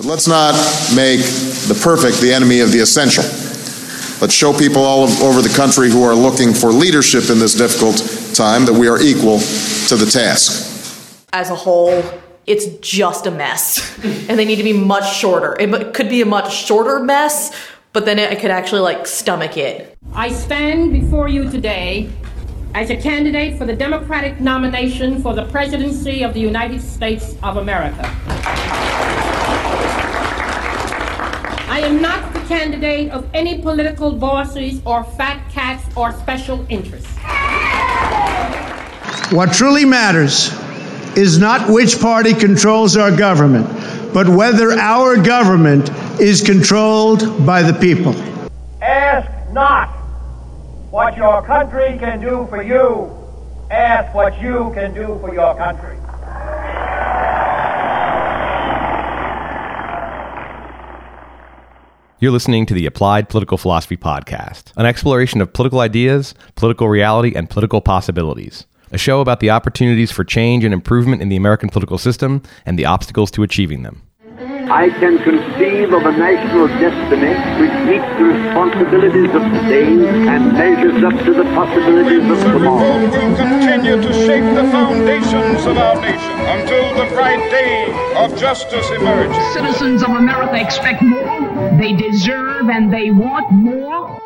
But let's not make the perfect the enemy of the essential. Let's show people all over the country who are looking for leadership in this difficult time that we are equal to the task. As a whole, it's just a mess. and they need to be much shorter. It could be a much shorter mess, but then I could actually like stomach it. I stand before you today as a candidate for the Democratic nomination for the presidency of the United States of America. I am not the candidate of any political bosses or fat cats or special interests. What truly matters is not which party controls our government, but whether our government is controlled by the people. Ask not what your country can do for you, ask what you can do for your country. You're listening to the Applied Political Philosophy Podcast, an exploration of political ideas, political reality, and political possibilities. A show about the opportunities for change and improvement in the American political system and the obstacles to achieving them. I can conceive of a national destiny which meets the responsibilities of today and measures up to the possibilities of tomorrow. We will continue to shape the foundations of our nation until the bright day of justice emerges. Citizens of America expect more. They deserve and they want more.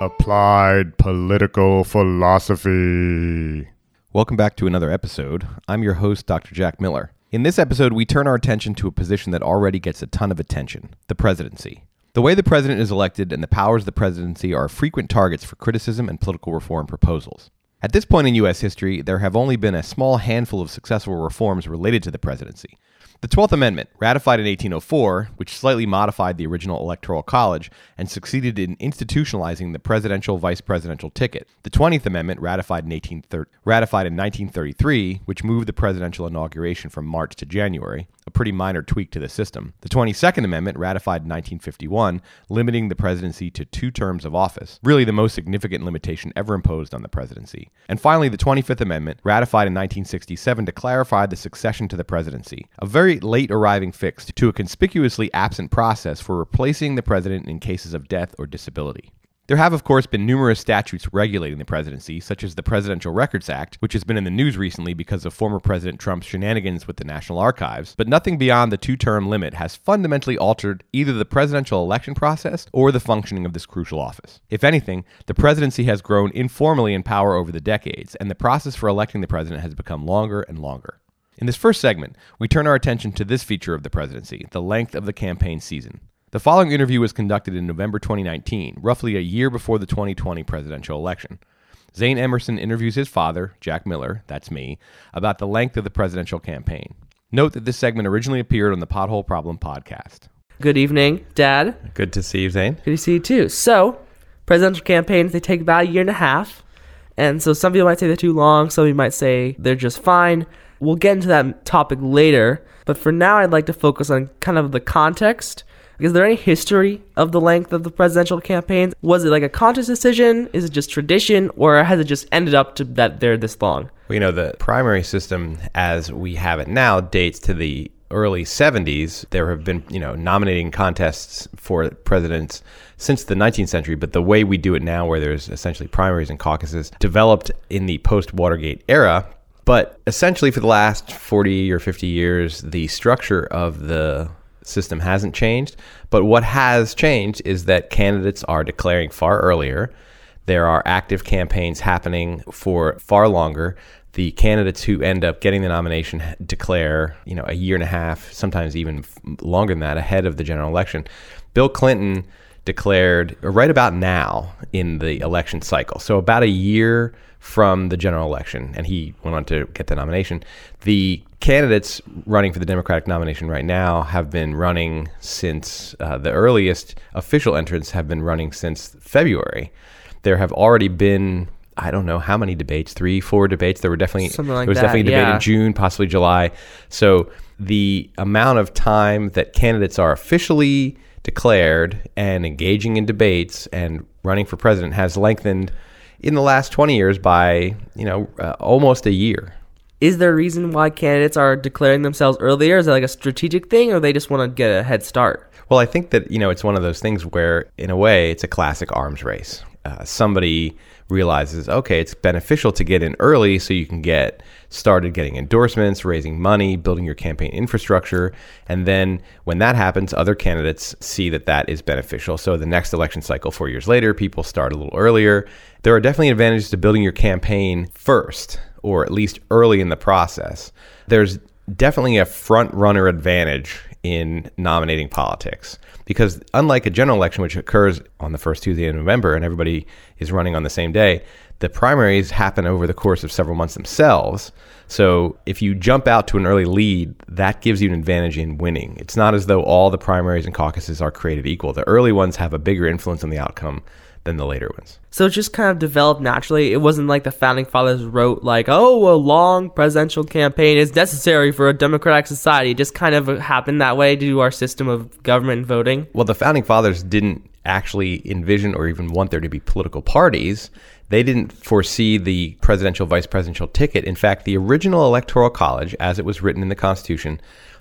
Applied Political Philosophy. Welcome back to another episode. I'm your host, Dr. Jack Miller. In this episode, we turn our attention to a position that already gets a ton of attention the presidency. The way the president is elected and the powers of the presidency are frequent targets for criticism and political reform proposals. At this point in U.S. history, there have only been a small handful of successful reforms related to the presidency. The 12th Amendment, ratified in 1804, which slightly modified the original Electoral College and succeeded in institutionalizing the presidential vice presidential ticket. The 20th Amendment, ratified in, 1830, ratified in 1933, which moved the presidential inauguration from March to January, a pretty minor tweak to the system. The 22nd Amendment, ratified in 1951, limiting the presidency to two terms of office, really the most significant limitation ever imposed on the presidency. And finally, the 25th Amendment, ratified in 1967 to clarify the succession to the presidency, a very late arriving fix to a conspicuously absent process for replacing the president in cases of death or disability. There have, of course, been numerous statutes regulating the presidency, such as the Presidential Records Act, which has been in the news recently because of former President Trump's shenanigans with the National Archives, but nothing beyond the two term limit has fundamentally altered either the presidential election process or the functioning of this crucial office. If anything, the presidency has grown informally in power over the decades, and the process for electing the president has become longer and longer. In this first segment, we turn our attention to this feature of the presidency the length of the campaign season. The following interview was conducted in November 2019, roughly a year before the 2020 presidential election. Zane Emerson interviews his father, Jack Miller, that's me, about the length of the presidential campaign. Note that this segment originally appeared on the Pothole Problem podcast. Good evening, Dad. Good to see you, Zane. Good to see you too. So, presidential campaigns, they take about a year and a half. And so some people might say they're too long, some people might say they're just fine. We'll get into that topic later. But for now, I'd like to focus on kind of the context is there any history of the length of the presidential campaigns? Was it like a conscious decision? Is it just tradition? Or has it just ended up to that they're this long? Well, you know, the primary system as we have it now dates to the early 70s. There have been, you know, nominating contests for presidents since the 19th century, but the way we do it now, where there's essentially primaries and caucuses, developed in the post Watergate era. But essentially, for the last 40 or 50 years, the structure of the system hasn't changed. But what has changed is that candidates are declaring far earlier. There are active campaigns happening for far longer. The candidates who end up getting the nomination declare, you know, a year and a half, sometimes even longer than that, ahead of the general election. Bill Clinton declared right about now in the election cycle, so about a year from the general election, and he went on to get the nomination. The candidates running for the Democratic nomination right now have been running since uh, the earliest official entrants have been running since February. There have already been I don't know how many debates, three, four debates. There were definitely Something like there was that, definitely a debate yeah. in June, possibly July. So the amount of time that candidates are officially declared and engaging in debates and running for president has lengthened in the last 20 years by, you know, uh, almost a year. Is there a reason why candidates are declaring themselves earlier? Is it like a strategic thing, or they just want to get a head start? Well, I think that, you know, it's one of those things where, in a way, it's a classic arms race. Uh, somebody realizes, okay, it's beneficial to get in early so you can get started getting endorsements, raising money, building your campaign infrastructure. And then when that happens, other candidates see that that is beneficial. So the next election cycle, four years later, people start a little earlier. There are definitely advantages to building your campaign first, or at least early in the process. There's definitely a front runner advantage in nominating politics. Because unlike a general election which occurs on the first Tuesday in November and everybody is running on the same day the primaries happen over the course of several months themselves. So if you jump out to an early lead that gives you an advantage in winning. It's not as though all the primaries and caucuses are created equal. The early ones have a bigger influence on the outcome than the later ones. So it just kind of developed naturally. It wasn't like the founding fathers wrote like, "Oh, a long presidential campaign is necessary for a democratic society." It just kind of happened that way due to our system of government voting. Well, the founding fathers didn't actually envision or even want there to be political parties. They didn't foresee the presidential vice presidential ticket. In fact, the original electoral college as it was written in the Constitution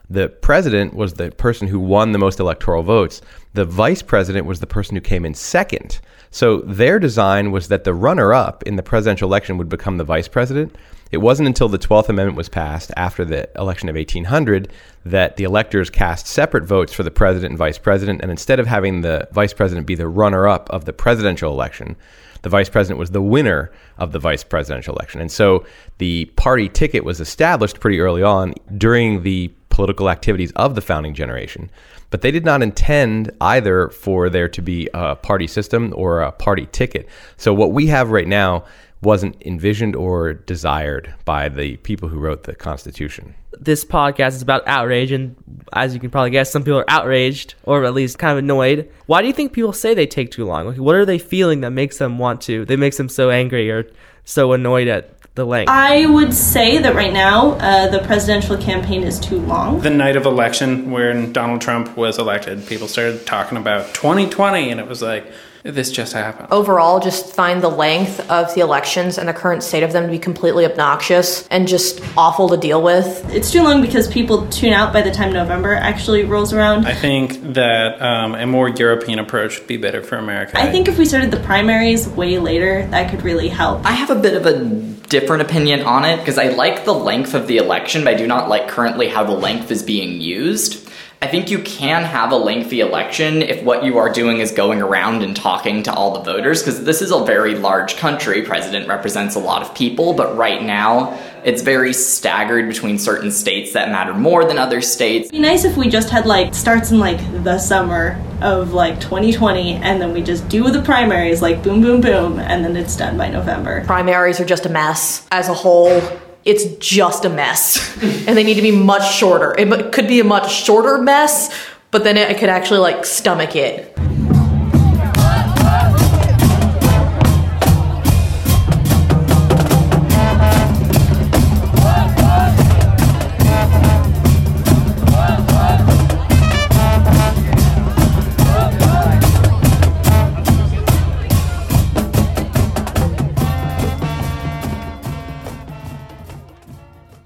the president was the person who won the most electoral votes. The vice president was the person who came in second. So their design was that the runner up in the presidential election would become the vice president. It wasn't until the 12th Amendment was passed after the election of 1800 that the electors cast separate votes for the president and vice president. And instead of having the vice president be the runner up of the presidential election, the vice president was the winner of the vice presidential election. And so the party ticket was established pretty early on during the political activities of the founding generation. But they did not intend either for there to be a party system or a party ticket. So what we have right now wasn't envisioned or desired by the people who wrote the Constitution. This podcast is about outrage, and as you can probably guess, some people are outraged or at least kind of annoyed. Why do you think people say they take too long? What are they feeling that makes them want to? That makes them so angry or so annoyed at the length? I would say that right now uh, the presidential campaign is too long. The night of election, when Donald Trump was elected, people started talking about 2020, and it was like, this just happened. Overall, just find the length of the elections and the current state of them to be completely obnoxious and just awful to deal with. It's too long because people tune out by the time November actually rolls around. I think that um, a more European approach would be better for America. I think if we started the primaries way later, that could really help. I have a bit of a different opinion on it because I like the length of the election, but I do not like currently how the length is being used. I think you can have a lengthy election if what you are doing is going around and talking to all the voters, because this is a very large country. President represents a lot of people, but right now it's very staggered between certain states that matter more than other states. It'd be nice if we just had like starts in like the summer of like 2020 and then we just do the primaries like boom boom boom and then it's done by November. Primaries are just a mess as a whole it's just a mess. And they need to be much shorter. It could be a much shorter mess but then i could actually like stomach it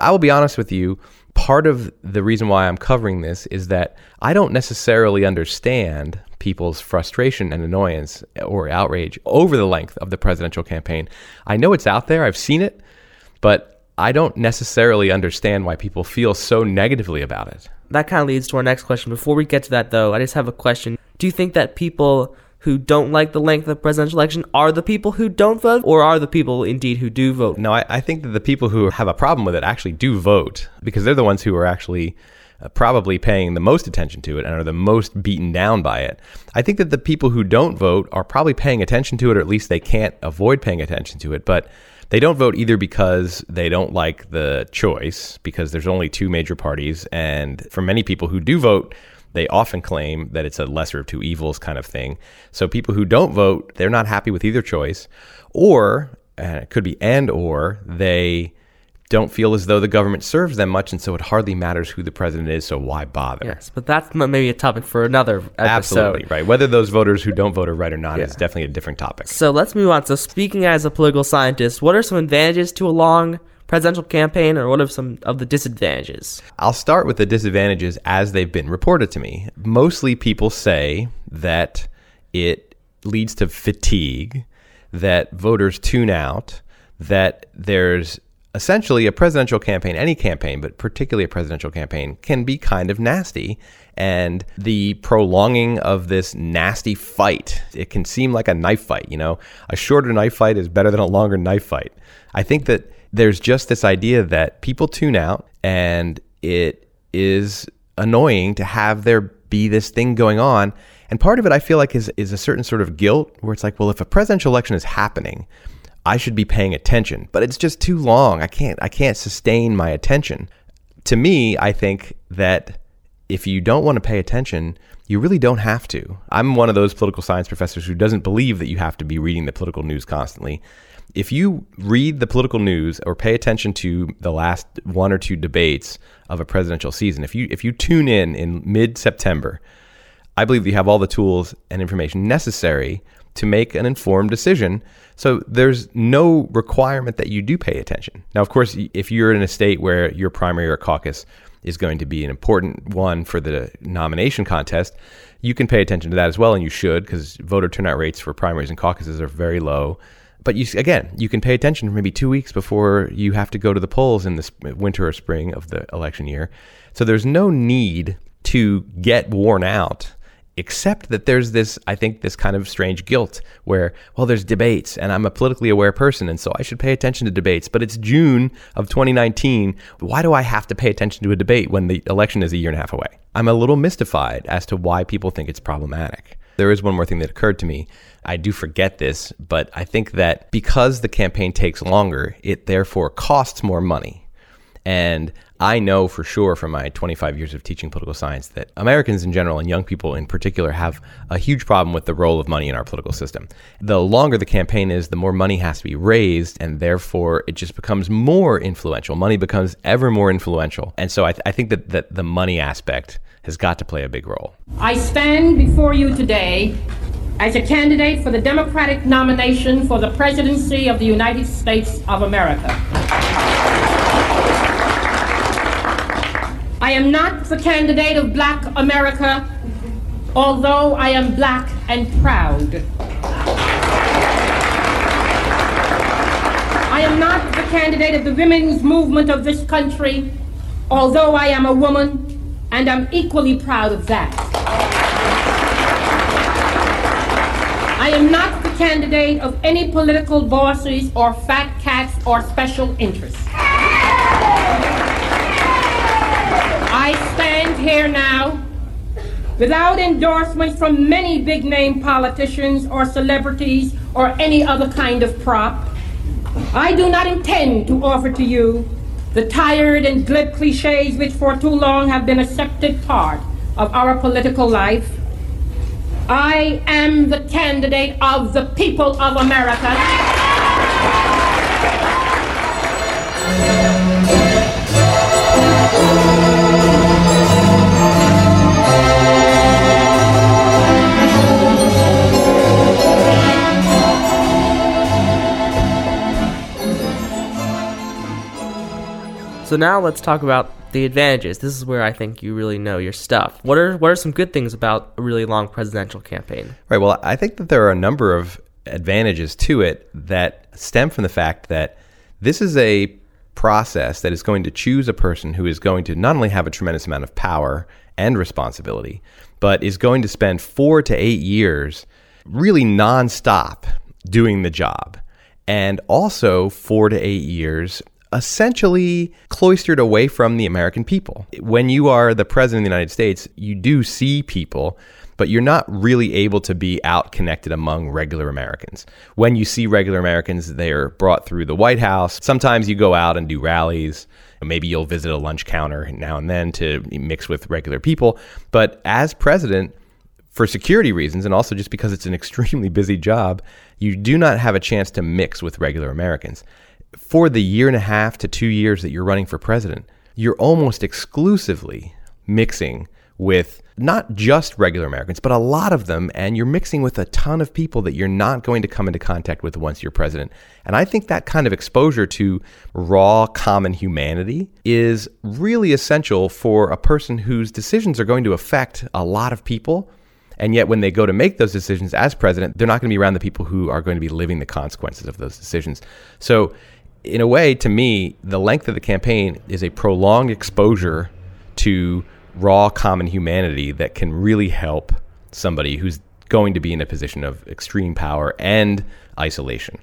I will be honest with you. Part of the reason why I'm covering this is that I don't necessarily understand people's frustration and annoyance or outrage over the length of the presidential campaign. I know it's out there, I've seen it, but I don't necessarily understand why people feel so negatively about it. That kind of leads to our next question. Before we get to that, though, I just have a question. Do you think that people who don't like the length of presidential election are the people who don't vote, or are the people indeed who do vote? No, I, I think that the people who have a problem with it actually do vote because they're the ones who are actually uh, probably paying the most attention to it and are the most beaten down by it. I think that the people who don't vote are probably paying attention to it, or at least they can't avoid paying attention to it. But they don't vote either because they don't like the choice, because there's only two major parties. And for many people who do vote, they often claim that it's a lesser of two evils kind of thing. So people who don't vote, they're not happy with either choice, or uh, it could be and or they don't feel as though the government serves them much, and so it hardly matters who the president is. So why bother? Yes, but that's maybe a topic for another episode. Absolutely right. Whether those voters who don't vote are right or not yeah. is definitely a different topic. So let's move on. So speaking as a political scientist, what are some advantages to a long presidential campaign, or what are some of the disadvantages? I'll start with the disadvantages as they've been reported to me. Mostly people say that it leads to fatigue, that voters tune out, that there's essentially a presidential campaign, any campaign, but particularly a presidential campaign, can be kind of nasty. And the prolonging of this nasty fight, it can seem like a knife fight. You know, a shorter knife fight is better than a longer knife fight. I think that there's just this idea that people tune out and it is annoying to have there be this thing going on. And part of it I feel like is is a certain sort of guilt where it's like, well, if a presidential election is happening, I should be paying attention, but it's just too long. I can't I can't sustain my attention. To me, I think that if you don't want to pay attention, you really don't have to. I'm one of those political science professors who doesn't believe that you have to be reading the political news constantly. If you read the political news or pay attention to the last one or two debates of a presidential season, if you if you tune in in mid-September, I believe you have all the tools and information necessary to make an informed decision. So there's no requirement that you do pay attention. Now, of course, if you're in a state where your primary or caucus is going to be an important one for the nomination contest, you can pay attention to that as well, and you should because voter turnout rates for primaries and caucuses are very low. But you again, you can pay attention for maybe two weeks before you have to go to the polls in the winter or spring of the election year. So there's no need to get worn out except that there's this i think this kind of strange guilt where well there's debates and i'm a politically aware person and so i should pay attention to debates but it's june of 2019 why do i have to pay attention to a debate when the election is a year and a half away? I'm a little mystified as to why people think it's problematic there is one more thing that occurred to me I do forget this, but I think that because the campaign takes longer, it therefore costs more money. And I know for sure from my 25 years of teaching political science that Americans in general and young people in particular have a huge problem with the role of money in our political system. The longer the campaign is, the more money has to be raised, and therefore it just becomes more influential. Money becomes ever more influential. And so I, th- I think that, that the money aspect has got to play a big role. I stand before you today as a candidate for the Democratic nomination for the presidency of the United States of America. I am not the candidate of black America, although I am black and proud. I am not the candidate of the women's movement of this country, although I am a woman and I'm equally proud of that. I am not the candidate of any political bosses or fat cats or special interests. I stand here now without endorsements from many big name politicians or celebrities or any other kind of prop. I do not intend to offer to you the tired and glib cliches which for too long have been accepted part of our political life. I am the candidate of the people of America. So now let's talk about the advantages. This is where I think you really know your stuff. What are what are some good things about a really long presidential campaign? Right. Well, I think that there are a number of advantages to it that stem from the fact that this is a process that is going to choose a person who is going to not only have a tremendous amount of power and responsibility, but is going to spend four to eight years really nonstop doing the job. And also four to eight years essentially cloistered away from the American people. When you are the president of the United States, you do see people, but you're not really able to be out connected among regular Americans. When you see regular Americans, they're brought through the White House. Sometimes you go out and do rallies. Maybe you'll visit a lunch counter now and then to mix with regular people. But as president, for security reasons and also just because it's an extremely busy job, you do not have a chance to mix with regular Americans for the year and a half to two years that you're running for president, you're almost exclusively mixing with not just regular Americans, but a lot of them, and you're mixing with a ton of people that you're not going to come into contact with once you're president. And I think that kind of exposure to raw common humanity is really essential for a person whose decisions are going to affect a lot of people. And yet, when they go to make those decisions as president, they're not going to be around the people who are going to be living the consequences of those decisions. So, in a way, to me, the length of the campaign is a prolonged exposure to raw common humanity that can really help somebody who's going to be in a position of extreme power and isolation.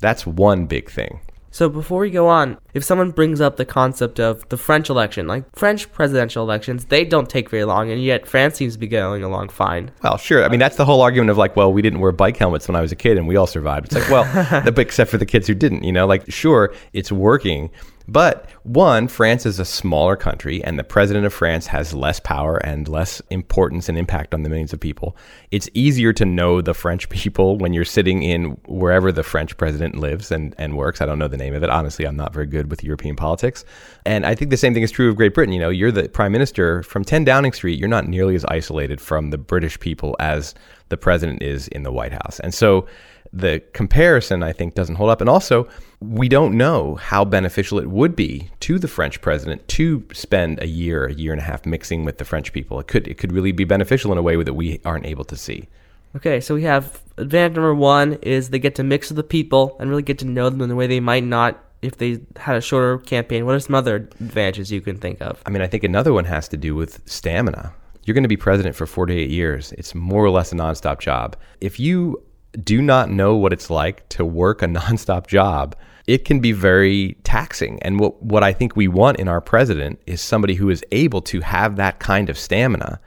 That's one big thing. So before we go on, if someone brings up the concept of the French election, like French presidential elections, they don't take very long, and yet France seems to be going along fine. Well, sure. I mean, that's the whole argument of like, well, we didn't wear bike helmets when I was a kid, and we all survived. It's like, well, except for the kids who didn't. You know, like, sure, it's working, but one, France is a smaller country, and the president of France has less power and less importance and impact on the millions of people. It's easier to know the French people when you're sitting in wherever the French president lives and, and works. I don't know the name of it. Honestly, I'm not very good with European politics. And I think the same thing is true of Great Britain. You know, you're the prime minister from 10 Downing Street, you're not nearly as isolated from the British people as the president is in the White House. And so the comparison, I think, doesn't hold up. And also, we don't know how beneficial it would be to the French president to spend a year, a year and a half mixing with the French people. It could it could really be beneficial in a way that we aren't able to see. Okay, so we have advantage number one is they get to mix with the people and really get to know them in a way they might not if they had a shorter campaign. What are some other advantages you can think of? I mean, I think another one has to do with stamina. You're going to be president for 48 years. It's more or less a nonstop job. If you do not know what it's like to work a nonstop job, it can be very taxing. And what, what I think we want in our president is somebody who is able to have that kind of stamina.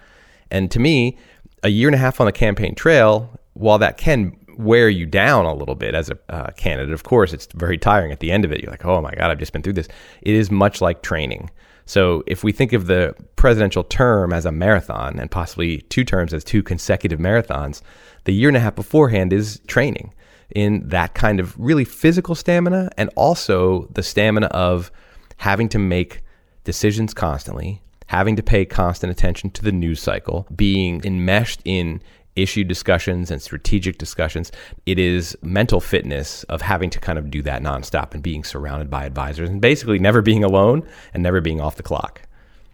And to me, a year and a half on the campaign trail, while that can wear you down a little bit as a uh, candidate, of course, it's very tiring at the end of it. You're like, oh my God, I've just been through this. It is much like training. So if we think of the presidential term as a marathon and possibly two terms as two consecutive marathons, the year and a half beforehand is training in that kind of really physical stamina and also the stamina of having to make decisions constantly, having to pay constant attention to the news cycle, being enmeshed in issue discussions and strategic discussions. It is mental fitness of having to kind of do that nonstop and being surrounded by advisors and basically never being alone and never being off the clock.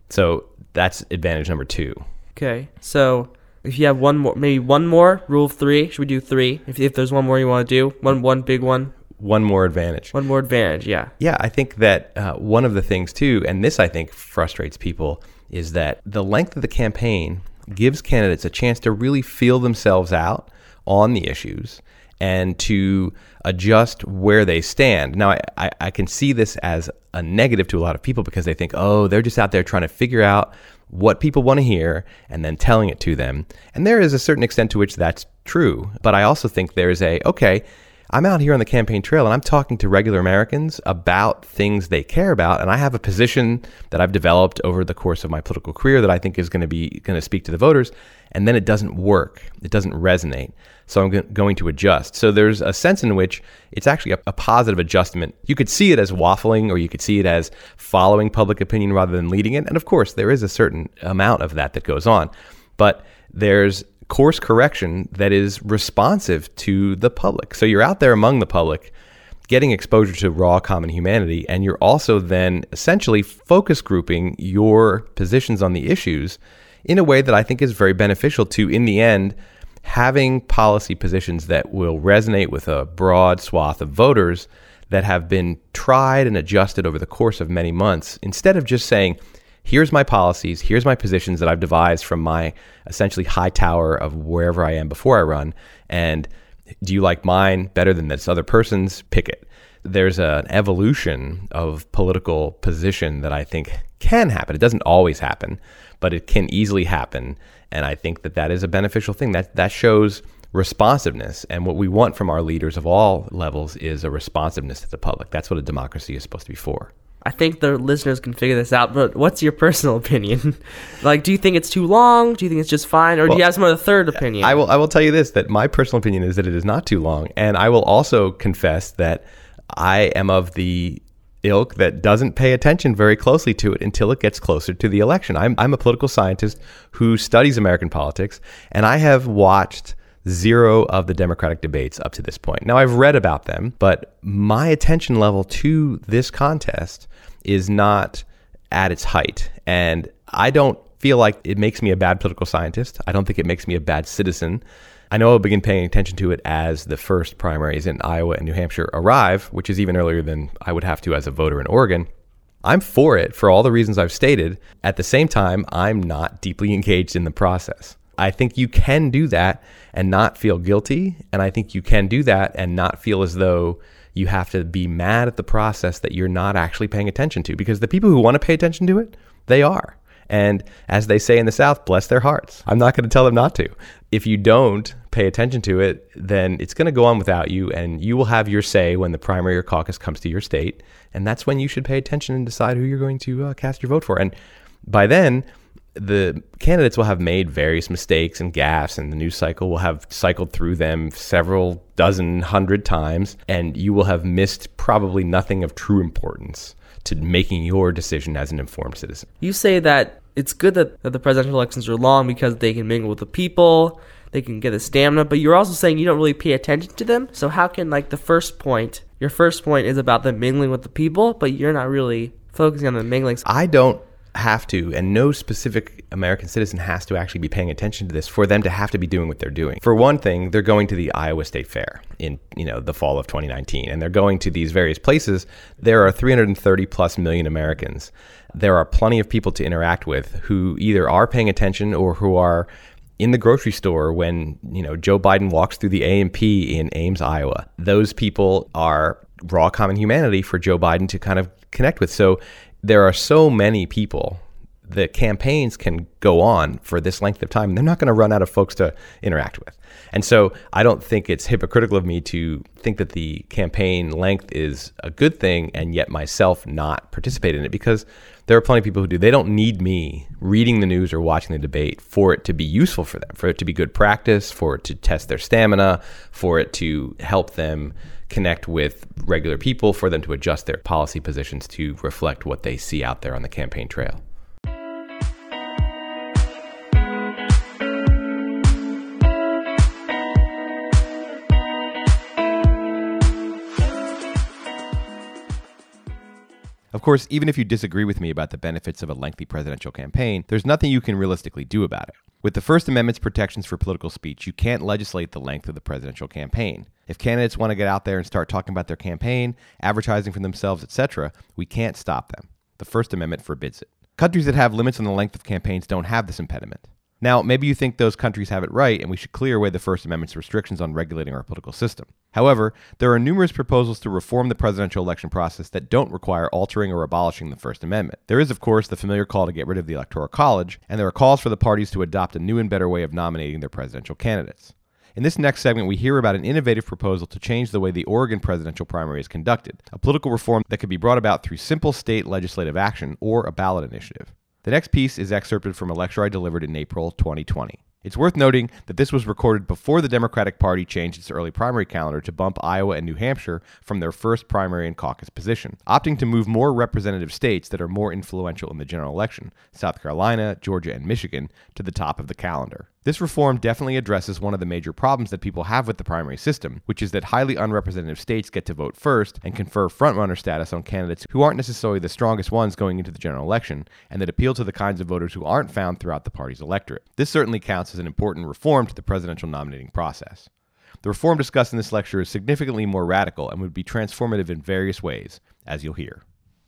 So that's advantage number two. Okay. So if you have one more, maybe one more rule of three. Should we do three? If, if there's one more you want to do, one one big one. One more advantage. One more advantage. Yeah. Yeah, I think that uh, one of the things too, and this I think frustrates people, is that the length of the campaign gives candidates a chance to really feel themselves out on the issues and to adjust where they stand. Now, I, I, I, can see this as a negative to a lot of people because they think, oh, they're just out there trying to figure out what people want to hear and then telling it to them. And there is a certain extent to which that's true. But I also think there's a, okay, I'm out here on the campaign trail and I'm talking to regular Americans about things they care about. And I have a position that I've developed over the course of my political career that I think is going to be going to speak to the voters. And then it doesn't work. It doesn't resonate. So I'm going to adjust. So there's a sense in which it's actually a, a positive adjustment. You could see it as waffling or you could see it as following public opinion rather than leading it. And of course, there is a certain amount of that that goes on. But there's course correction that is responsive to the public. So you're out there among the public getting exposure to raw common humanity, and you're also then essentially focus grouping your positions on the issues in a way that I think is very beneficial to, in the end, having policy positions that will resonate with a broad swath of voters that have been tried and adjusted over the course of many months, instead of just saying, here's my policies, here's my positions that I've devised from my essentially high tower of wherever I am before I run. And do you like mine better than this other person's? Pick it. There's an evolution of political position that I think can happen. It doesn't always happen, but it can easily happen. And I think that that is a beneficial thing. That, that shows responsiveness. And what we want from our leaders of all levels is a responsiveness to the public. That's what a democracy is supposed to be for. I think the listeners can figure this out, but what's your personal opinion? like, do you think it's too long? Do you think it's just fine, or well, do you have some other third opinion? I will. I will tell you this: that my personal opinion is that it is not too long, and I will also confess that I am of the ilk that doesn't pay attention very closely to it until it gets closer to the election. I'm, I'm a political scientist who studies American politics, and I have watched zero of the Democratic debates up to this point. Now, I've read about them, but my attention level to this contest is not at its height. And I don't feel like it makes me a bad political scientist. I don't think it makes me a bad citizen. I know I'll begin paying attention to it as the first primaries in Iowa and New Hampshire arrive, which is even earlier than I would have to as a voter in Oregon. I'm for it for all the reasons I've stated. At the same time, I'm not deeply engaged in the process. I think you can do that and not feel guilty. And I think you can do that and not feel as though you have to be mad at the process that you're not actually paying attention to because the people who want to pay attention to it, they are. And as they say in the South, bless their hearts. I'm not going to tell them not to. If you don't pay attention to it, then it's going to go on without you, and you will have your say when the primary or caucus comes to your state. And that's when you should pay attention and decide who you're going to uh, cast your vote for. And by then, the candidates will have made various mistakes and gaffes, and the news cycle will have cycled through them several dozen, hundred times, and you will have missed probably nothing of true importance to making your decision as an informed citizen. You say that it's good that, that the presidential elections are long because they can mingle with the people, they can get the stamina, but you're also saying you don't really pay attention to them. So how can like the first point, your first point is about them mingling with the people, but you're not really focusing on the mingling. I don't have to, and no specific American citizen has to actually be paying attention to this for them to have to be doing what they're doing. For one thing, they're going to the Iowa State Fair in you know the fall of 2019, and they're going to these various places. There are 330 plus million Americans. There are plenty of people to interact with who either are paying attention or who are in the grocery store when you know Joe Biden walks through the A&P in Ames, Iowa. Those people are raw common humanity for Joe Biden to kind of connect with. So there are so many people the campaigns can go on for this length of time and they're not going to run out of folks to interact with. And so I don't think it's hypocritical of me to think that the campaign length is a good thing and yet myself not participate in it because there are plenty of people who do. They don't need me reading the news or watching the debate for it to be useful for them, for it to be good practice, for it to test their stamina, for it to help them connect with regular people, for them to adjust their policy positions to reflect what they see out there on the campaign trail. Of course, even if you disagree with me about the benefits of a lengthy presidential campaign, there's nothing you can realistically do about it. With the First Amendment's protections for political speech, you can't legislate the length of the presidential campaign. If candidates want to get out there and start talking about their campaign, advertising for themselves, etc., we can't stop them. The First Amendment forbids it. Countries that have limits on the length of campaigns don't have this impediment. Now, maybe you think those countries have it right, and we should clear away the First Amendment's restrictions on regulating our political system. However, there are numerous proposals to reform the presidential election process that don't require altering or abolishing the First Amendment. There is, of course, the familiar call to get rid of the Electoral College, and there are calls for the parties to adopt a new and better way of nominating their presidential candidates. In this next segment, we hear about an innovative proposal to change the way the Oregon presidential primary is conducted, a political reform that could be brought about through simple state legislative action or a ballot initiative. The next piece is excerpted from a lecture I delivered in April 2020. It's worth noting that this was recorded before the Democratic Party changed its early primary calendar to bump Iowa and New Hampshire from their first primary and caucus position, opting to move more representative states that are more influential in the general election, South Carolina, Georgia, and Michigan, to the top of the calendar. This reform definitely addresses one of the major problems that people have with the primary system, which is that highly unrepresentative states get to vote first and confer frontrunner status on candidates who aren't necessarily the strongest ones going into the general election, and that appeal to the kinds of voters who aren't found throughout the party's electorate. This certainly counts as an important reform to the presidential nominating process. The reform discussed in this lecture is significantly more radical and would be transformative in various ways, as you'll hear.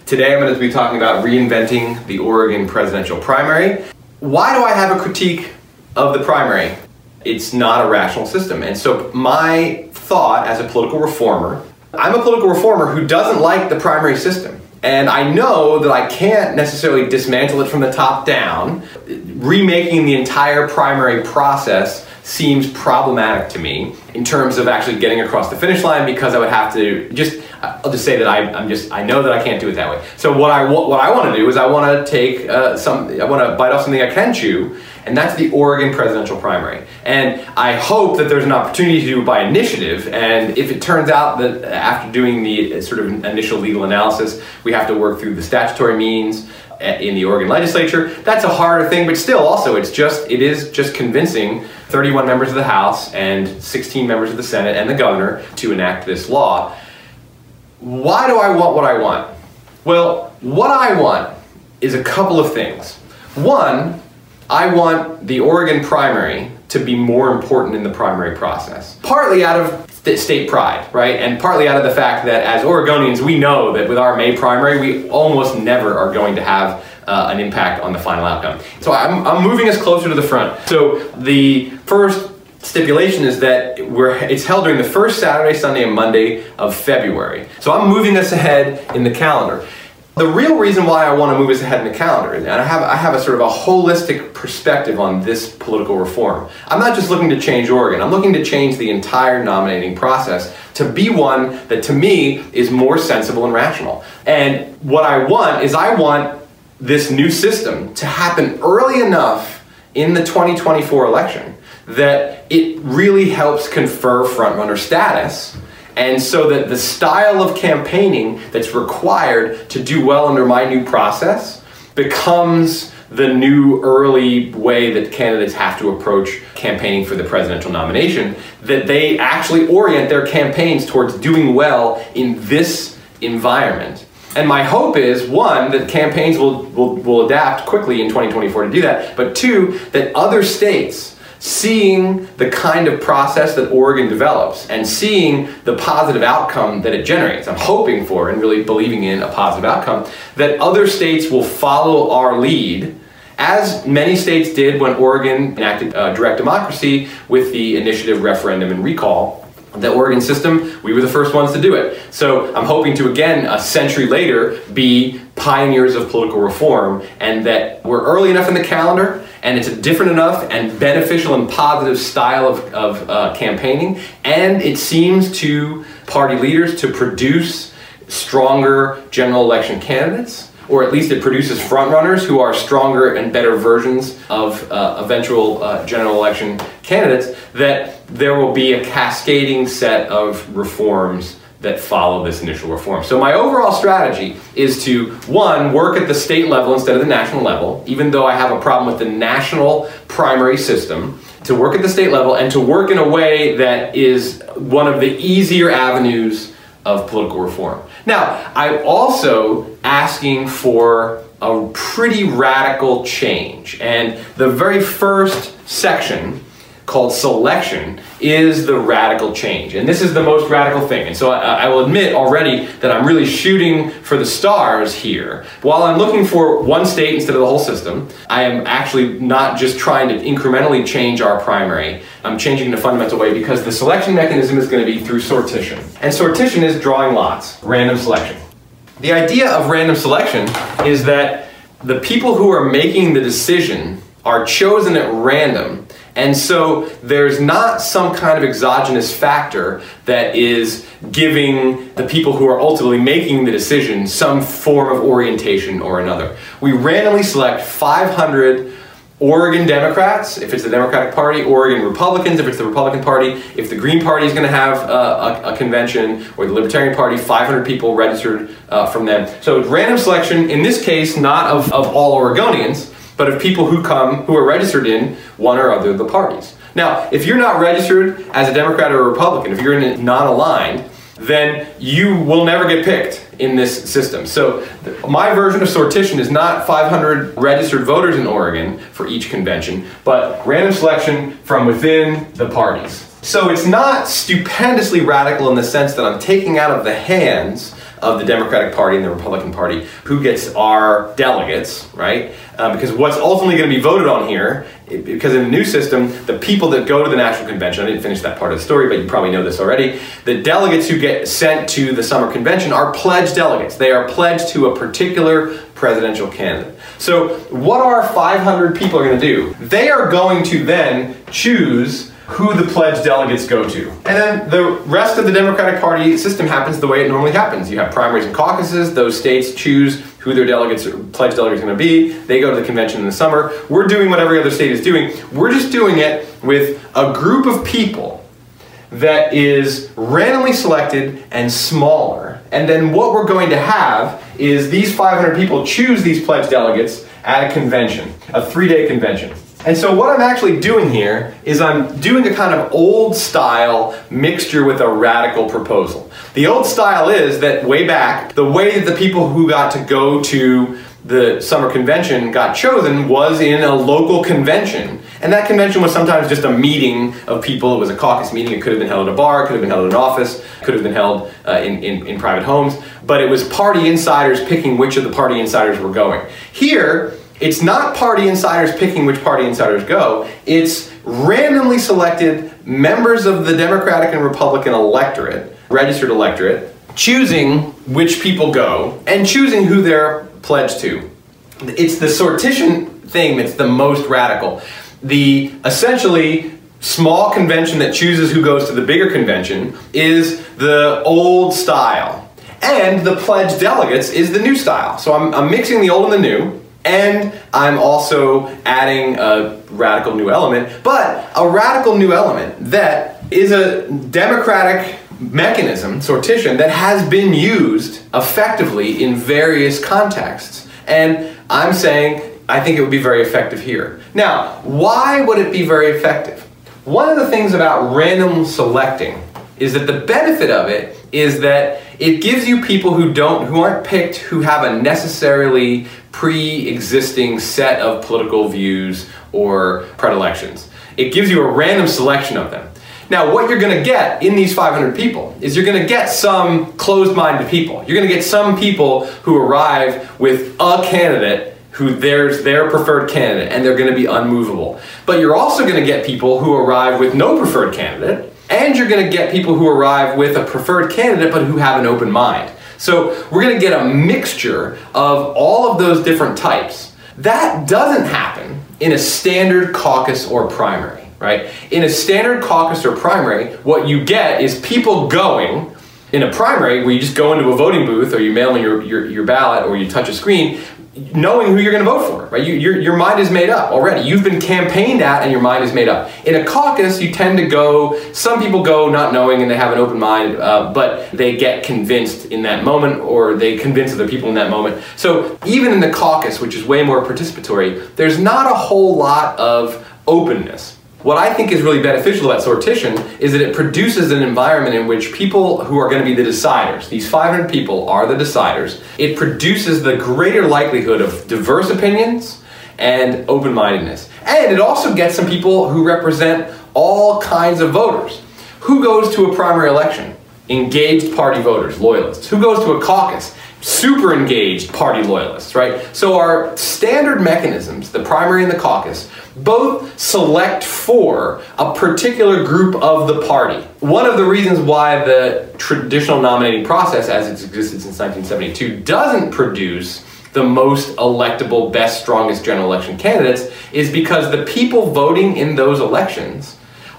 Today I'm going to be talking about reinventing the Oregon presidential primary. Why do I have a critique of the primary, it's not a rational system. And so my thought as a political reformer, I'm a political reformer who doesn't like the primary system. And I know that I can't necessarily dismantle it from the top down. Remaking the entire primary process seems problematic to me in terms of actually getting across the finish line because I would have to just I'll just say that I, am just I know that I can't do it that way. So what I what I want to do is I want to take uh, some I want to bite off something I can chew and that's the Oregon presidential primary. And I hope that there's an opportunity to do it by initiative. And if it turns out that after doing the sort of initial legal analysis, we have to work through the statutory means uh, in the Oregon legislature, that's a harder thing, but still, also, it's just, it is just convincing 31 members of the House and 16 members of the Senate and the governor to enact this law. Why do I want what I want? Well, what I want is a couple of things. One, I want the Oregon primary to be more important in the primary process. Partly out of st- state pride, right? And partly out of the fact that as Oregonians, we know that with our May primary, we almost never are going to have uh, an impact on the final outcome. So I'm, I'm moving us closer to the front. So the first stipulation is that we're it's held during the first Saturday, Sunday, and Monday of February. So I'm moving us ahead in the calendar. The real reason why I want to move us ahead in the calendar, and I have I have a sort of a holistic perspective on this political reform. I'm not just looking to change Oregon. I'm looking to change the entire nominating process to be one that to me is more sensible and rational. And what I want is I want this new system to happen early enough in the 2024 election that it really helps confer frontrunner status. And so that the style of campaigning that's required to do well under my new process becomes the new early way that candidates have to approach campaigning for the presidential nomination, that they actually orient their campaigns towards doing well in this environment. And my hope is one, that campaigns will, will, will adapt quickly in 2024 to do that, but two, that other states seeing the kind of process that Oregon develops and seeing the positive outcome that it generates. I'm hoping for and really believing in a positive outcome that other states will follow our lead. As many states did when Oregon enacted uh, direct democracy with the initiative, referendum, and recall, the Oregon system, we were the first ones to do it. So I'm hoping to again, a century later, be pioneers of political reform and that we're early enough in the calendar and it's a different enough and beneficial and positive style of, of uh, campaigning and it seems to party leaders to produce stronger general election candidates or at least it produces frontrunners who are stronger and better versions of uh, eventual uh, general election candidates, that there will be a cascading set of reforms that follow this initial reform. So my overall strategy is to one work at the state level instead of the national level, even though I have a problem with the national primary system, to work at the state level and to work in a way that is one of the easier avenues of political reform. Now, I'm also asking for a pretty radical change. And the very first section called selection is the radical change. And this is the most radical thing. And so I, I, will admit already that I'm really shooting for the stars here. While I'm looking for one state instead of the whole system, I am actually not just trying to incrementally change our primary. I'm changing in a fundamental way because the selection mechanism is going to be through sortition. And sortition is drawing lots, random selection. The idea of random selection is that the people who are making the decision are chosen at random and so there's not some kind of exogenous factor that is giving the people who are ultimately making the decision some form of orientation or another. We randomly select 500 Oregon Democrats, if it's the Democratic Party, Oregon Republicans, if it's the Republican Party, if the Green Party is going to have uh, a, a, convention, or the Libertarian Party, 500 people registered uh, from them. So random selection, in this case, not of, of all Oregonians, but of people who come who are registered in one or other of the parties. Now, if you're not registered as a Democrat or a Republican, if you're in non aligned, then you will never get picked in this system. So, my version of sortition is not 500 registered voters in Oregon for each convention, but random selection from within the parties. So, it's not stupendously radical in the sense that I'm taking out of the hands of the Democratic Party and the Republican Party who gets our delegates, right? Uh, because what's ultimately going to be voted on here, because in the new system, the people that go to the National Convention, I didn't finish that part of the story, but you probably know this already, the delegates who get sent to the summer convention are pledged delegates. They are pledged to a particular presidential candidate. So, what our 500 people are going to do? They are going to then choose who the pledged delegates go to. And then the rest of the Democratic Party system happens the way it normally happens. You have primaries and caucuses, those states choose who their delegates, or pledged delegates are going to be. They go to the convention in the summer. We're doing what every other state is doing. We're just doing it with a group of people that is randomly selected and smaller. And then what we're going to have is these 500 people choose these pledged delegates at a convention, a three day convention. And so what I'm actually doing here is I'm doing a kind of old style mixture with a radical proposal. The old style is that way back, the way that the people who got to go to the summer convention got chosen was in a local convention. And that convention was sometimes just a meeting of people. It was a caucus meeting. It could have been held at a bar, it could have been held in an office, could have been held uh, in, in, in private homes. But it was party insiders picking which of the party insiders were going. Here, it's not party insiders picking which party insiders go. It's randomly selected members of the Democratic and Republican electorate, registered electorate, choosing which people go and choosing who they're pledged to. It's the sortition thing that's the most radical. The essentially small convention that chooses who goes to the bigger convention is the old style. And the pledged delegates is the new style. So I'm, I'm mixing the old and the new. And I'm also adding a radical new element, but a radical new element that is a democratic mechanism, sortition, that has been used effectively in various contexts. And I'm saying I think it would be very effective here. Now, why would it be very effective? One of the things about random selecting is that the benefit of it is that it gives you people who don't who aren't picked who have a necessarily pre-existing set of political views or predilections. It gives you a random selection of them. Now, what you're going to get in these 500 people is you're going to get some closed-minded people. You're going to get some people who arrive with a candidate who there's their preferred candidate and they're going to be unmovable. But you're also going to get people who arrive with no preferred candidate and you're going to get people who arrive with a preferred candidate but who have an open mind. So we're going to get a mixture of all of those different types. That doesn't happen in a standard caucus or primary, right? In a standard caucus or primary, what you get is people going in a primary where you just go into a voting booth or you mail in your, your, your ballot or you touch a screen knowing who you're going to vote for, right? You, your, your mind is made up already. You've been campaigned at and your mind is made up. In a caucus, you tend to go, some people go not knowing and they have an open mind, uh, but they get convinced in that moment or they convince other people in that moment. So even in the caucus, which is way more participatory, there's not a whole lot of openness. What I think is really beneficial about sortition is that it produces an environment in which people who are going to be the deciders, these 500 people are the deciders, it produces the greater likelihood of diverse opinions and open mindedness. And it also gets some people who represent all kinds of voters. Who goes to a primary election? Engaged party voters, loyalists. Who goes to a caucus? Super engaged party loyalists, right? So our standard mechanisms, the primary and the caucus, both select for a particular group of the party. One of the reasons why the traditional nominating process, as it's existed since 1972, doesn't produce the most electable, best, strongest general election candidates is because the people voting in those elections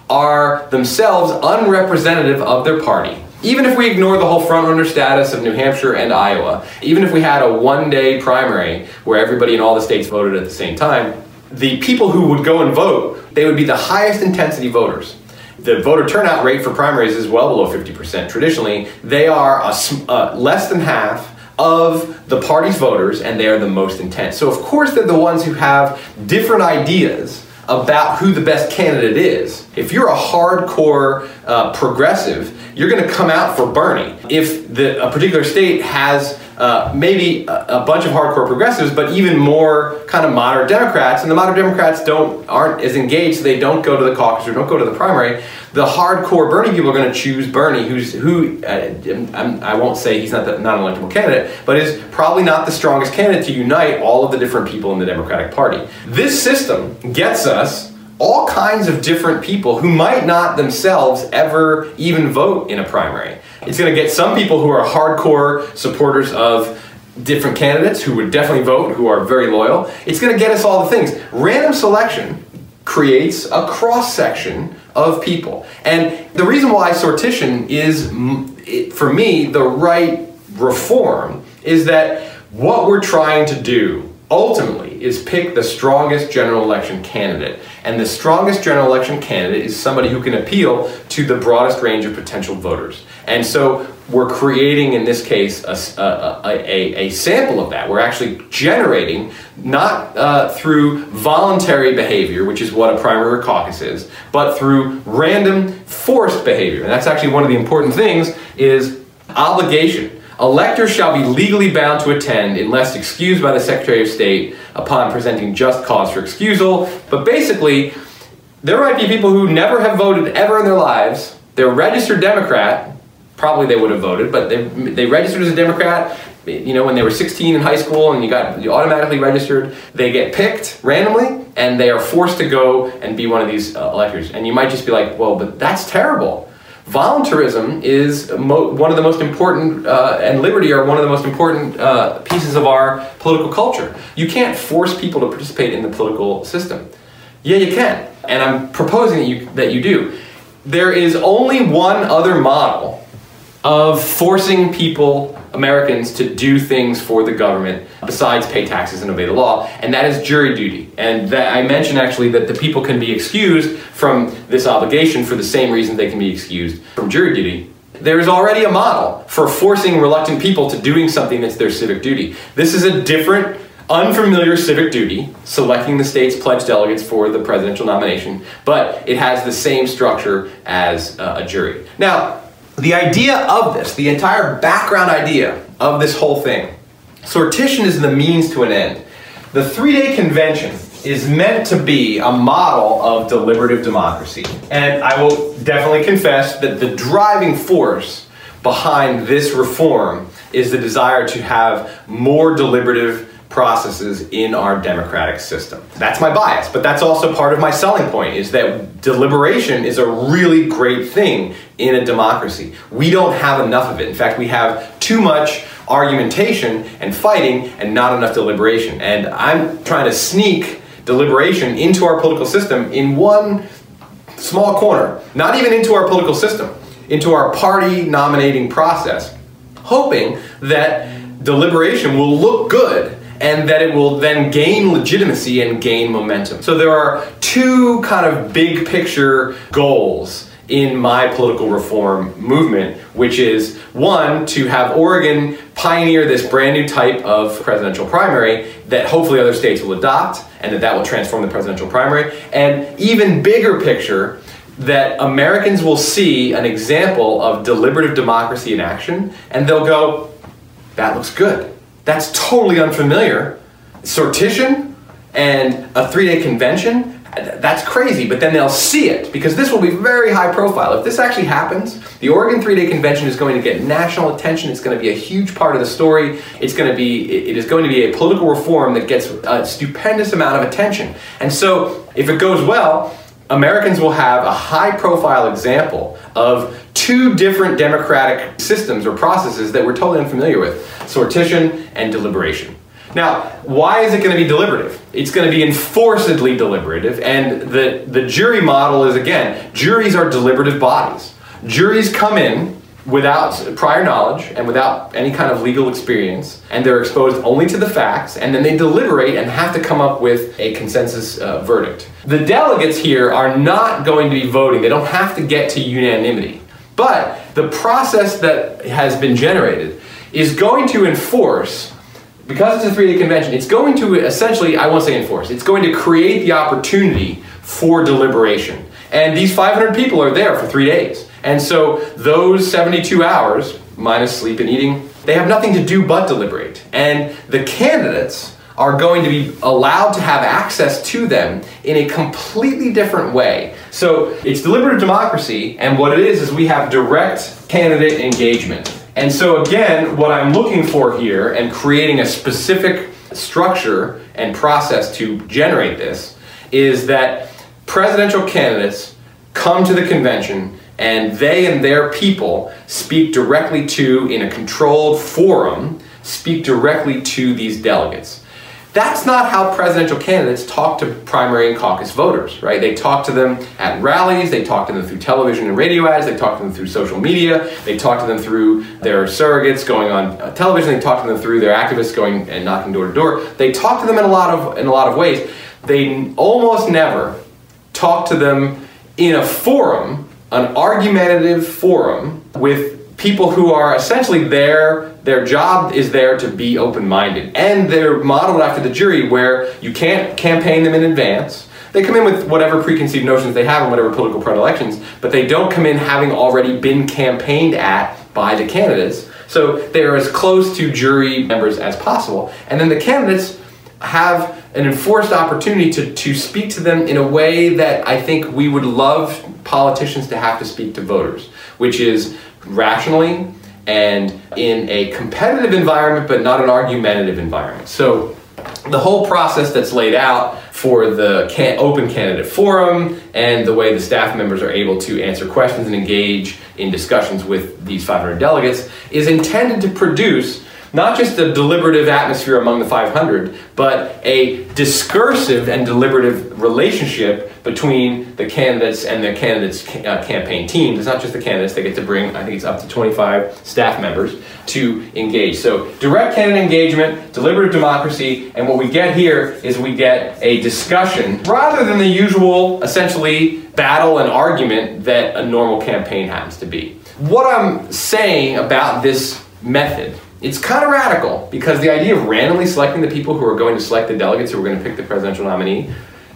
are themselves unrepresentative of their party. Even if we ignore the whole frontrunner status of New Hampshire and Iowa, even if we had a one day primary where everybody in all the states voted at the same time, the people who would go and vote, they would be the highest intensity voters. The voter turnout rate for primaries is well below 50%. Traditionally, they are a, uh, less than half of the party's voters, and they are the most intense. So, of course, they're the ones who have different ideas about who the best candidate is. If you're a hardcore uh, progressive, you're going to come out for Bernie. If the, a particular state has uh, maybe a, a, bunch of hardcore progressives, but even more kind of moderate Democrats, and the moderate Democrats don't aren't as engaged, so they don't go to the caucus or don't go to the primary. The hardcore Bernie people are going to choose Bernie, who's who uh, I won't say he's not the, not an electable candidate, but is probably not the strongest candidate to unite all of the different people in the Democratic Party. This system gets us all kinds of different people who might not themselves ever even vote in a primary. It's going to get some people who are hardcore supporters of different candidates who would definitely vote, who are very loyal. It's going to get us all the things. Random selection creates a cross section of people. And the reason why sortition is, for me, the right reform is that What we're trying to do ultimately is pick the strongest general election candidate. And the strongest general election candidate is somebody who can appeal to the broadest range of potential voters. And so we're creating, in this case, a, a, a, a sample of that. We're actually generating, not uh, through voluntary behavior, which is what a primary caucus is, but through random forced behavior. And that's actually one of the important things is obligation. Electors shall be legally bound to attend unless excused by the Secretary of State upon presenting just cause for excusal. But basically, there might be people who never have voted ever in their lives. They're registered Democrat, probably they would have voted, but they, they registered as a Democrat. You know, when they were 16 in high school and you got you automatically registered, they get picked randomly and they are forced to go and be one of these uh, electors. And you might just be like, well, but that's terrible. Voluntarism is mo- one of the most important, uh, and liberty are one of the most important uh, pieces of our political culture. You can't force people to participate in the political system. Yeah, you can, and I'm proposing that you that you do. There is only one other model of forcing people, Americans, to do things for the government besides pay taxes and obey the law, and that is jury duty. And I mentioned actually that the people can be excused from this obligation for the same reason they can be excused from jury duty. There is already a model for forcing reluctant people to doing something that's their civic duty. This is a different unfamiliar civic duty, selecting the state's pledged delegates for the presidential nomination, but it has the same structure as uh, a jury. Now, the idea of this, the entire background idea of this whole thing, sortition is the means to an end. The three day convention is meant to be a model of deliberative democracy. And I will definitely confess that the driving force behind this reform is the desire to have more deliberative processes in our democratic system. That's my bias, but that's also part of my selling point is that deliberation is a really great thing in a democracy. We don't have enough of it. In fact, we have too much argumentation and fighting and not enough deliberation. And I'm trying to sneak deliberation into our political system in one small corner, not even into our political system, into our party nominating process, hoping that deliberation will look good and that it will then gain legitimacy and gain momentum. So there are two kind of big picture goals in my political reform movement, which is one, to have Oregon pioneer this brand new type of presidential primary that hopefully other states will adopt and that that will transform the presidential primary. And even bigger picture, that Americans will see an example of deliberative democracy in action and they'll go, that looks good that's totally unfamiliar. Sortition and a three day convention, that's crazy, but then they'll see it because this will be very high profile. If this actually happens, the Oregon three day convention is going to get national attention. It's going to be a huge part of the story. It's going to be, it is going to be a political reform that gets a stupendous amount of attention. And so, if it goes well, Americans will have a high profile example of two different democratic systems or processes that we're totally unfamiliar with sortition and deliberation. Now, why is it going to be deliberative? It's going to be enforcedly deliberative, and the, the jury model is again, juries are deliberative bodies. Juries come in without prior knowledge and without any kind of legal experience, and they're exposed only to the facts, and then they deliberate and have to come up with a consensus uh, verdict. The delegates here are not going to be voting, they don't have to get to unanimity. But the process that has been generated is going to enforce, because it's a three day convention, it's going to essentially, I won't say enforce, it's going to create the opportunity for deliberation. And these 500 people are there for three days. And so those 72 hours, minus sleep and eating, they have nothing to do but deliberate. And the candidates are going to be allowed to have access to them in a completely different way. So it's deliberative democracy, and what it is is we have direct candidate engagement. And so, again, what I'm looking for here and creating a specific structure and process to generate this is that presidential candidates come to the convention and they and their people speak directly to, in a controlled forum, speak directly to these delegates. That's not how presidential candidates talk to primary and caucus voters, right? They talk to them at rallies, they talk to them through television and radio ads, they talk to them through social media, they talk to them through their surrogates going on uh, television, they talk to them through their activists going and knocking door to door. They talk to them in a lot of in a lot of ways. They almost never talk to them in a forum, an argumentative forum with people who are essentially there their job is there to be open-minded. And they're modeled after the jury where you can't campaign them in advance. They come in with whatever preconceived notions they have and whatever political predilections but they don't come in having already been campaigned at by the candidates. So they're as close to jury members as possible. And then the candidates have an enforced opportunity to, to speak to them in a way that I think we would love politicians to have to speak to voters, which is rationally and in a competitive environment, but not an argumentative environment. So the whole process that's laid out for the can- open candidate forum and the way the staff members are able to answer questions and engage in discussions with these 500 delegates is intended to produce not just a deliberative atmosphere among the 500, but a discursive and deliberative relationship between the candidates and the candidates' uh, campaign teams. It's not just the candidates, they get to bring, I think it's up to 25 staff members to engage. So, direct candidate engagement, deliberative democracy, and what we get here is we get a discussion rather than the usual, essentially, battle and argument that a normal campaign happens to be. What I'm saying about this method it's kind of radical because the idea of randomly selecting the people who are going to select the delegates who are going to pick the presidential nominee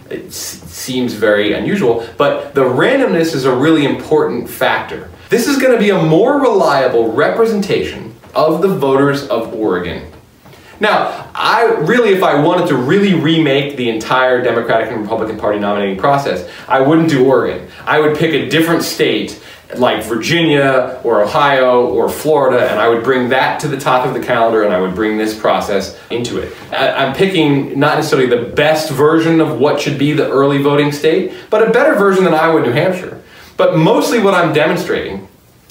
it seems very unusual, but the randomness is a really important factor. This is going to be a more reliable representation of the voters of Oregon. Now, I really, if I wanted to really remake the entire Democratic and Republican Party nominating process, I wouldn't do Oregon. I would pick a different state like Virginia or Ohio or Florida, and I would bring that to the top of the calendar and I would bring this process into it. I'm picking not necessarily the best version of what should be the early voting state, but a better version than Iowa, and New Hampshire. But mostly what I'm demonstrating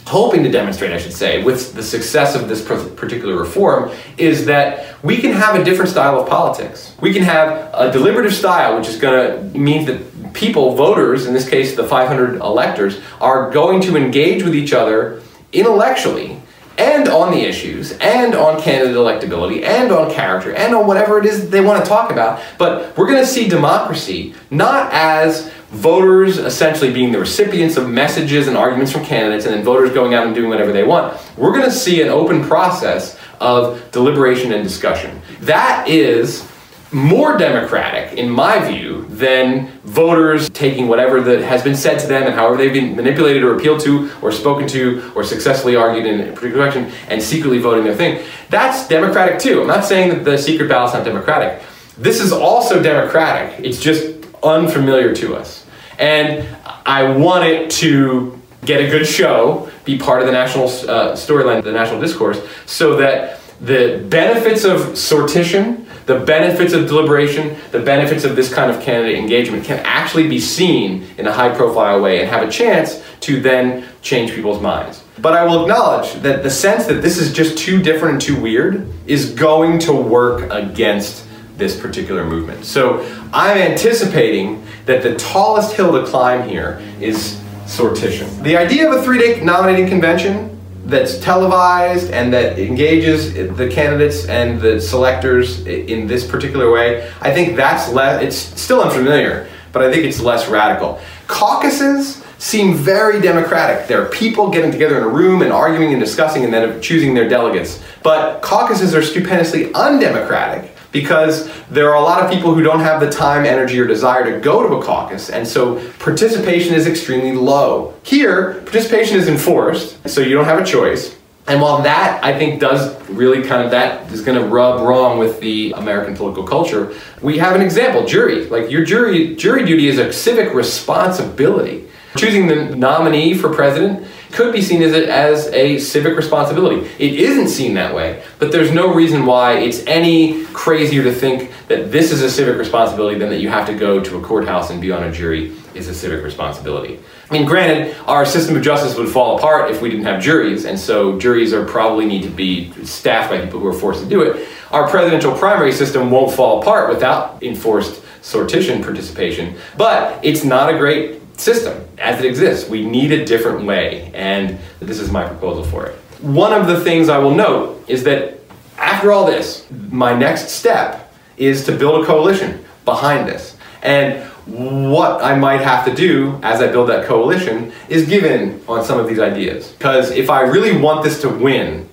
hoping to demonstrate, I should say, with the success of this particular reform is that we can have a different style of politics. We can have a deliberative style, which is going to mean that people, voters, in this case the 500 electors, are going to engage with each other intellectually and on the issues and on candidate electability and on character and on whatever it is they want to talk about. But we're going to see democracy not as voters essentially being the recipients of messages and arguments from candidates and then voters going out and doing whatever they want. We're going to see an open process of deliberation and discussion. That is more democratic, in my view, than voters taking whatever that has been said to them and however they've been manipulated or appealed to or spoken to or successfully argued in a particular direction and secretly voting their thing. That's democratic too. I'm not saying that the secret ballot's not democratic. This is also democratic. It's just unfamiliar to us. And I want it to get a good show, be part of the national uh, storyline, the national discourse, so that the benefits of sortition, the benefits of deliberation, the benefits of this kind of candidate engagement can actually be seen in a high profile way and have a chance to then change people's minds. But I will acknowledge that the sense that this is just too different and too weird is going to work against this particular movement. So I'm anticipating that the tallest hill to climb here is sortition. The idea of a three day nominating convention that's televised and that engages the candidates and the selectors in this particular way, I think that's less, it's still unfamiliar, but I think it's less radical. Caucuses seem very democratic. There are people getting together in a room and arguing and discussing and then choosing their delegates. But caucuses are stupendously undemocratic because there are a lot of people who don't have the time, energy, or desire to go to a caucus, and so participation is extremely low. Here, participation is enforced, so you don't have a choice. And while that, I think, does really kind of that is going to rub wrong with the American political culture, we have an example: jury. Like your jury, jury duty is a civic responsibility. Choosing the nominee for president could be seen as a, as a civic responsibility. It isn't seen that way, but there's no reason why it's any crazier to think that this is a civic responsibility than that you have to go to a courthouse and be on a jury is a civic responsibility. I mean, granted, our system of justice would fall apart if we didn't have juries, and so juries are probably need to be staffed by people who are forced to do it. Our presidential primary system won't fall apart without enforced sortition participation, but it's not a great system as it exists. We need a different way, and this is my proposal for it. One of the things I will note is that after all this, my next step is to build a coalition behind this. And what I might have to do as I build that coalition is give in on some of these ideas. Because if I really want this to win,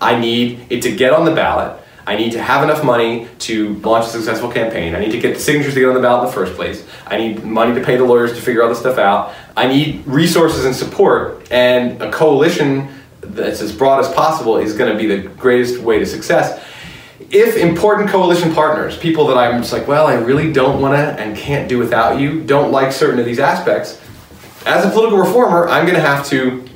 I need it to get on the ballot. I need to have enough money to launch a successful campaign. I need to get the signatures to get on the ballot in the first place. I need money to pay the lawyers to figure all this stuff out. I need resources and support. And a coalition that's as broad as possible is going to be the greatest way to success if important coalition partners, people that I'm just like, well, I really don't want to and can't do without you, don't like certain of these aspects, as a political reformer, I'm going to have to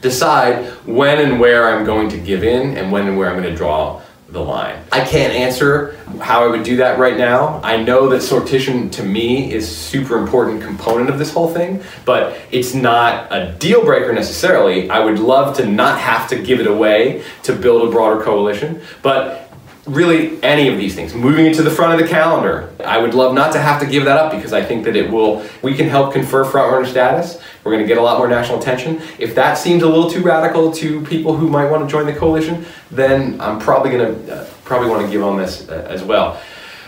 decide when and where I'm going to give in and when and where I'm going to draw the line. I can't answer how I would do that right now. I know that sortition to me is super important component of this whole thing, but it's not a deal breaker necessarily. I would love to not have to give it away to build a broader coalition, but really any of these things moving it to the front of the calendar i would love not to have to give that up because i think that it will we can help confer frontrunner status we're going to get a lot more national attention. If that seems a little too radical to people who might want to join the coalition then i'm probably going to uh, probably want to give on this uh, as well.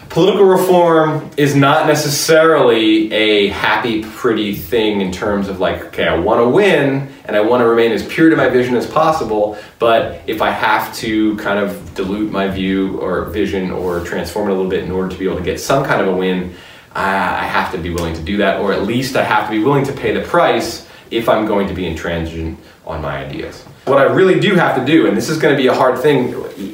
Political reform is not necessarily a happy, pretty thing in terms of like, okay, I want to win and I want to remain as pure to my vision as possible, but if I have to kind of dilute my view or vision or transform it a little bit in order to be able to get some kind of a win, I have to be willing to do that, or at least I have to be willing to pay the price if I'm going to be intransigent on my ideas. What I really do have to do, and this is going to be a hard thing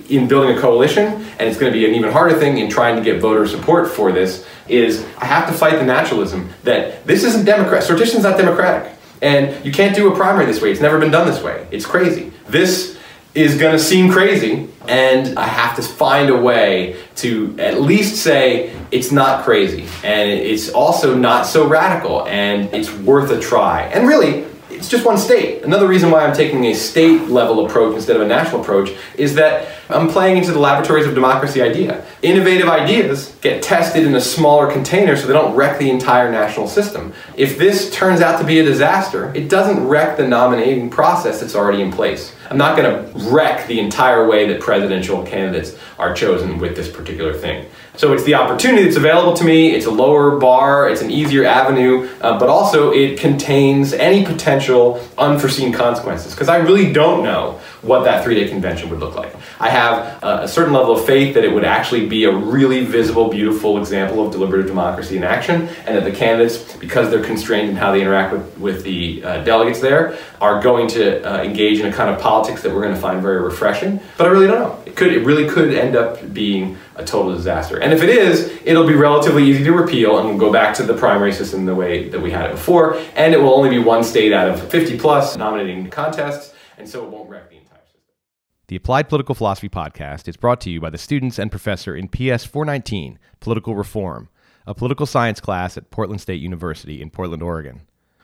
in building a coalition, and it's going to be an even harder thing in trying to get voter support for this, is I have to fight the naturalism that this isn't democratic. Sortition's not democratic. And you can't do a primary this way. It's never been done this way. It's crazy. This is going to seem crazy, and I have to find a way to at least say it's not crazy, and it's also not so radical, and it's worth a try. And really, it's just one state. Another reason why I'm taking a state level approach instead of a national approach is that I'm playing into the laboratories of democracy idea. Innovative ideas get tested in a smaller container so they don't wreck the entire national system. If this turns out to be a disaster, it doesn't wreck the nominating process that's already in place. I'm not going to wreck the entire way that presidential candidates are chosen with this particular thing. So it's the opportunity that's available to me. It's a lower bar, it's an easier avenue, uh, but also it contains any potential unforeseen consequences because I really don't know what that three day convention would look like. I have a certain level of faith that it would actually be a really visible, beautiful example of deliberative democracy in action, and that the candidates, because they're constrained in how they interact with, with the uh, delegates there, are going to uh, engage in a kind of politics that we're going to find very refreshing. But I really don't know. It could, it really could end up being a total disaster. And if it is, it'll be relatively easy to repeal, and we'll go back to the primary system the way that we had it before, and it will only be one state out of 50 plus nominating contests, and so it won't wreck the entire system. the Applied Political Philosophy podcast is brought to you by the students and professor in PS 419, Political Reform, a political science class at Portland State University in Portland, Oregon.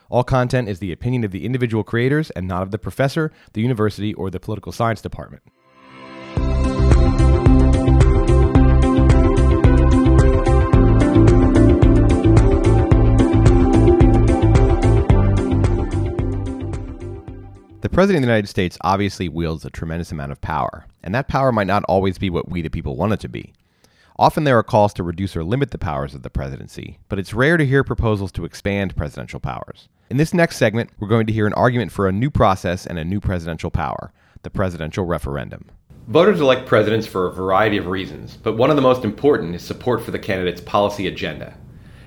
All content is the opinion of the individual creators and not of the professor, the university, or the political science department. The President of the United States obviously wields a tremendous amount of power, and that power might not always be what we the people want it to be. Often there are calls to reduce or limit the powers of the presidency, but it's rare to hear proposals to expand presidential powers. In this next segment, we're going to hear an argument for a new process and a new presidential power the presidential referendum. Voters elect presidents for a variety of reasons, but one of the most important is support for the candidate's policy agenda.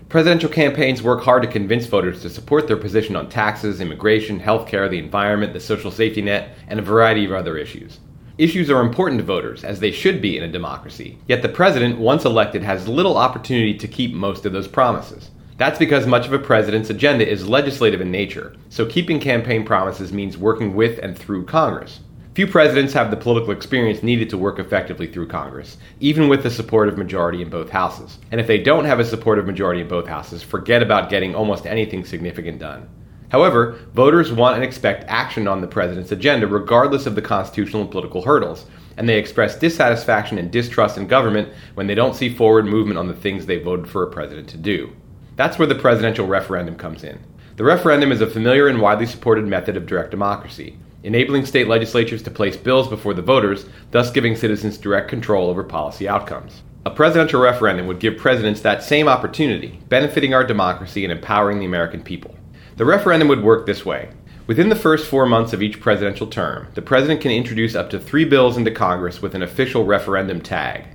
Presidential campaigns work hard to convince voters to support their position on taxes, immigration, healthcare, the environment, the social safety net, and a variety of other issues. Issues are important to voters, as they should be in a democracy, yet the president, once elected, has little opportunity to keep most of those promises. That's because much of a president's agenda is legislative in nature, so keeping campaign promises means working with and through Congress. Few presidents have the political experience needed to work effectively through Congress, even with a supportive majority in both houses. And if they don't have a supportive majority in both houses, forget about getting almost anything significant done. However, voters want and expect action on the president's agenda regardless of the constitutional and political hurdles, and they express dissatisfaction and distrust in government when they don't see forward movement on the things they voted for a president to do. That's where the presidential referendum comes in. The referendum is a familiar and widely supported method of direct democracy enabling state legislatures to place bills before the voters, thus giving citizens direct control over policy outcomes. A presidential referendum would give presidents that same opportunity, benefiting our democracy and empowering the American people. The referendum would work this way. Within the first four months of each presidential term, the president can introduce up to three bills into Congress with an official referendum tag.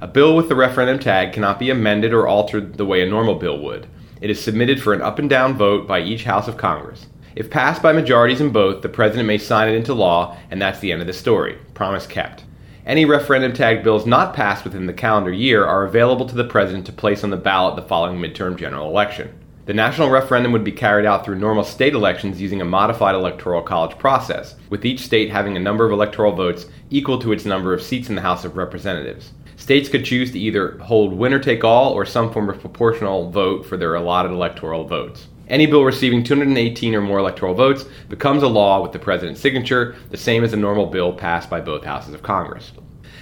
A bill with the referendum tag cannot be amended or altered the way a normal bill would. It is submitted for an up and down vote by each House of Congress. If passed by majorities in both, the president may sign it into law, and that's the end of the story. Promise kept. Any referendum tag bills not passed within the calendar year are available to the president to place on the ballot the following midterm general election. The national referendum would be carried out through normal state elections using a modified electoral college process, with each state having a number of electoral votes equal to its number of seats in the House of Representatives. States could choose to either hold winner take all or some form of proportional vote for their allotted electoral votes. Any bill receiving 218 or more electoral votes becomes a law with the president's signature, the same as a normal bill passed by both houses of Congress.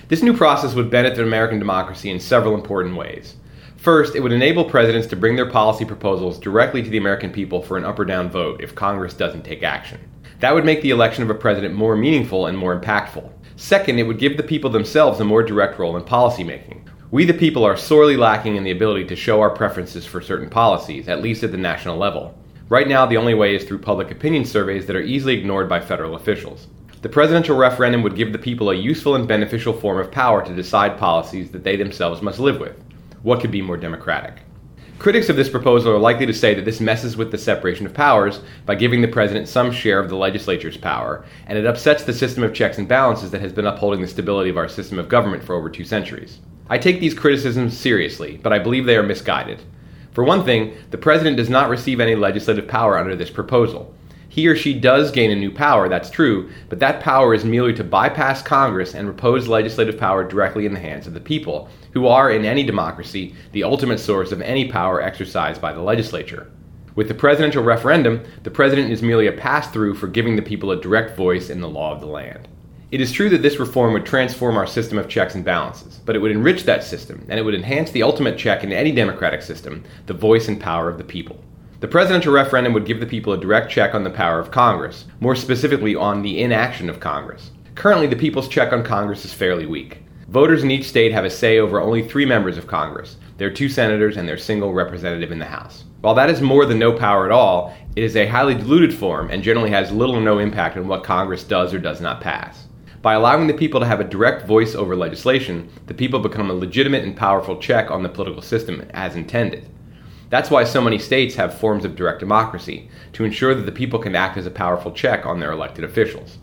This new process would benefit American democracy in several important ways. First, it would enable presidents to bring their policy proposals directly to the American people for an up or down vote if Congress doesn't take action. That would make the election of a president more meaningful and more impactful. Second, it would give the people themselves a more direct role in policymaking. We, the people, are sorely lacking in the ability to show our preferences for certain policies, at least at the national level. Right now, the only way is through public opinion surveys that are easily ignored by federal officials. The presidential referendum would give the people a useful and beneficial form of power to decide policies that they themselves must live with. What could be more democratic? Critics of this proposal are likely to say that this messes with the separation of powers by giving the president some share of the legislature's power, and it upsets the system of checks and balances that has been upholding the stability of our system of government for over two centuries. I take these criticisms seriously, but I believe they are misguided. For one thing, the president does not receive any legislative power under this proposal. He or she does gain a new power, that's true, but that power is merely to bypass Congress and repose legislative power directly in the hands of the people, who are, in any democracy, the ultimate source of any power exercised by the legislature. With the presidential referendum, the president is merely a pass through for giving the people a direct voice in the law of the land. It is true that this reform would transform our system of checks and balances, but it would enrich that system, and it would enhance the ultimate check in any democratic system the voice and power of the people. The presidential referendum would give the people a direct check on the power of Congress, more specifically on the inaction of Congress. Currently, the people's check on Congress is fairly weak. Voters in each state have a say over only three members of Congress their two senators and their single representative in the House. While that is more than no power at all, it is a highly diluted form and generally has little or no impact on what Congress does or does not pass. By allowing the people to have a direct voice over legislation, the people become a legitimate and powerful check on the political system as intended. That's why so many states have forms of direct democracy, to ensure that the people can act as a powerful check on their elected officials.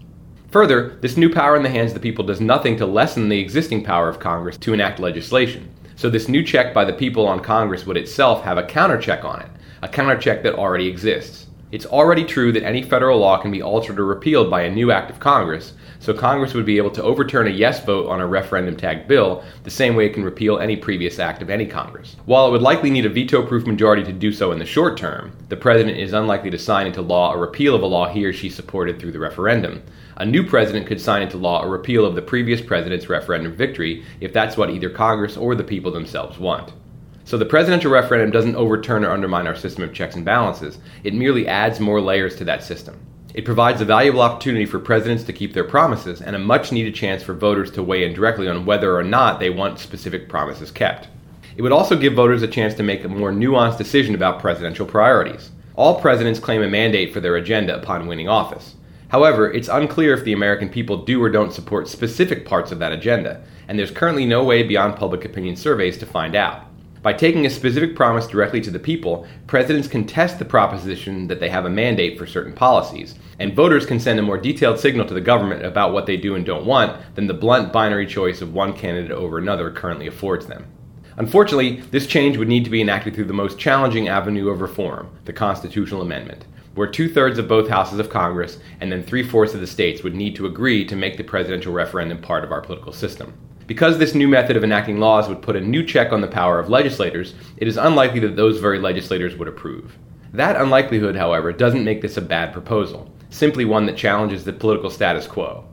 Further, this new power in the hands of the people does nothing to lessen the existing power of Congress to enact legislation. So, this new check by the people on Congress would itself have a countercheck on it, a countercheck that already exists. It's already true that any federal law can be altered or repealed by a new act of Congress, so Congress would be able to overturn a yes vote on a referendum tagged bill the same way it can repeal any previous act of any Congress. While it would likely need a veto proof majority to do so in the short term, the president is unlikely to sign into law a repeal of a law he or she supported through the referendum. A new president could sign into law a repeal of the previous president's referendum victory if that's what either Congress or the people themselves want. So the presidential referendum doesn't overturn or undermine our system of checks and balances, it merely adds more layers to that system. It provides a valuable opportunity for presidents to keep their promises and a much needed chance for voters to weigh in directly on whether or not they want specific promises kept. It would also give voters a chance to make a more nuanced decision about presidential priorities. All presidents claim a mandate for their agenda upon winning office. However, it's unclear if the American people do or don't support specific parts of that agenda, and there's currently no way beyond public opinion surveys to find out. By taking a specific promise directly to the people, presidents can test the proposition that they have a mandate for certain policies, and voters can send a more detailed signal to the government about what they do and don't want than the blunt binary choice of one candidate over another currently affords them. Unfortunately, this change would need to be enacted through the most challenging avenue of reform, the constitutional amendment. where two thirds of both houses of Congress and then three fourths of the states would need to agree to make the presidential referendum part of our political system. Because this new method of enacting laws would put a new check on the power of legislators, it is unlikely that those very legislators would approve. That unlikelihood, however, doesn't make this a bad proposal, simply one that challenges the political status quo.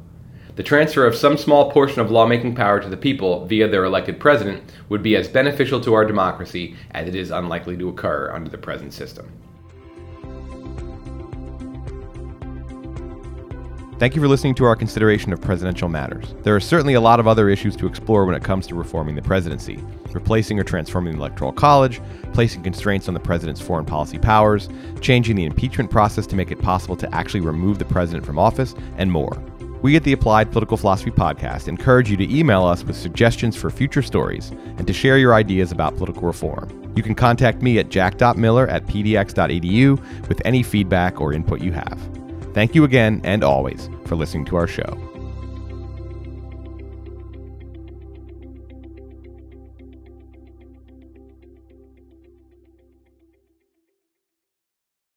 The transfer of some small portion of lawmaking power to the people via their elected president would be as beneficial to our democracy as it is unlikely to occur under the present system. Thank you for listening to our consideration of presidential matters. There are certainly a lot of other issues to explore when it comes to reforming the presidency replacing or transforming the Electoral College, placing constraints on the president's foreign policy powers, changing the impeachment process to make it possible to actually remove the president from office, and more. We at the Applied Political Philosophy Podcast encourage you to email us with suggestions for future stories and to share your ideas about political reform. You can contact me at jack.miller at pdx.edu with any feedback or input you have. Thank you again and always for listening to our show.